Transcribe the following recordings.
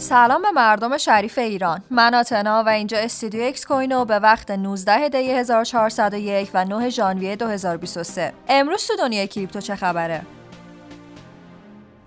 سلام به مردم شریف ایران. من آتنا و اینجا استودیو اکس کوینو به وقت 19 دی 1401 و 9 ژانویه 2023 امروز تو دنیای کریپتو چه خبره؟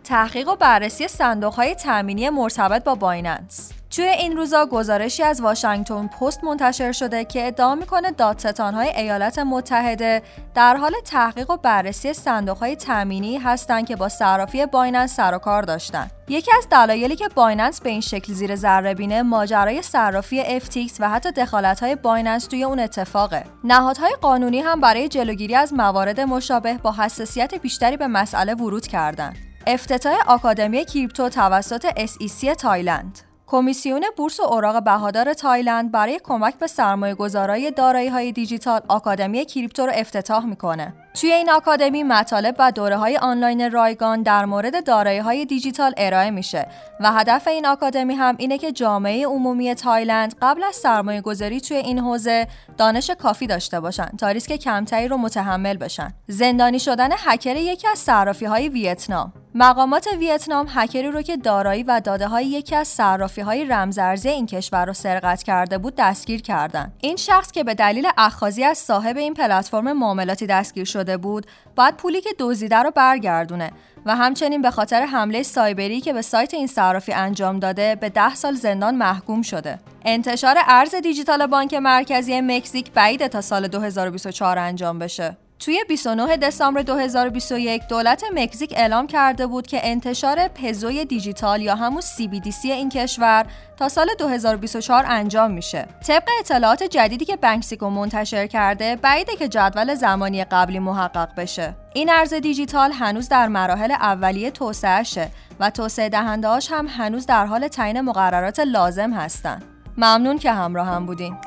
تحقیق و بررسی صندوق های تأمینی مرتبط با بایننس. توی این روزا گزارشی از واشنگتن پست منتشر شده که ادعا می‌کنه دادستانهای ایالات متحده در حال تحقیق و بررسی صندوقهای تأمینی هستند که با صرافی بایننس سر و کار داشتن. یکی از دلایلی که بایننس به این شکل زیر ذره بینه ماجرای صرافی FTX و حتی دخالت‌های بایننس توی اون اتفاقه. نهادهای قانونی هم برای جلوگیری از موارد مشابه با حساسیت بیشتری به مسئله ورود کردند. افتتاح آکادمی کریپتو توسط SEC تایلند کمیسیون بورس و اوراق بهادار تایلند برای کمک به سرمایه گذارای دارایی دیجیتال آکادمی کریپتو رو افتتاح می‌کنه. توی این آکادمی مطالب و دوره های آنلاین رایگان در مورد دارایی های دیجیتال ارائه میشه و هدف این آکادمی هم اینه که جامعه عمومی تایلند قبل از سرمایه گذاری توی این حوزه دانش کافی داشته باشن تا ریسک کمتری رو متحمل بشن. زندانی شدن هکر یکی از صرافی های ویتنام مقامات ویتنام هکری رو که دارایی و داده های یکی از صرافی های رمزارزی این کشور رو سرقت کرده بود دستگیر کردند. این شخص که به دلیل اخاذی از صاحب این پلتفرم معاملاتی دستگیر شده بود، باید پولی که دزدیده رو برگردونه و همچنین به خاطر حمله سایبری که به سایت این صرافی انجام داده به ده سال زندان محکوم شده. انتشار ارز دیجیتال بانک مرکزی مکزیک بعید تا سال 2024 انجام بشه. توی 29 دسامبر 2021 دولت مکزیک اعلام کرده بود که انتشار پزوی دیجیتال یا همون CBDC این کشور تا سال 2024 انجام میشه. طبق اطلاعات جدیدی که بنکسیکو منتشر کرده، بعیده که جدول زمانی قبلی محقق بشه. این ارز دیجیتال هنوز در مراحل اولیه توسعهشه و توسعه دهندهاش هم هنوز در حال تعیین مقررات لازم هستند. ممنون که همراه هم بودین.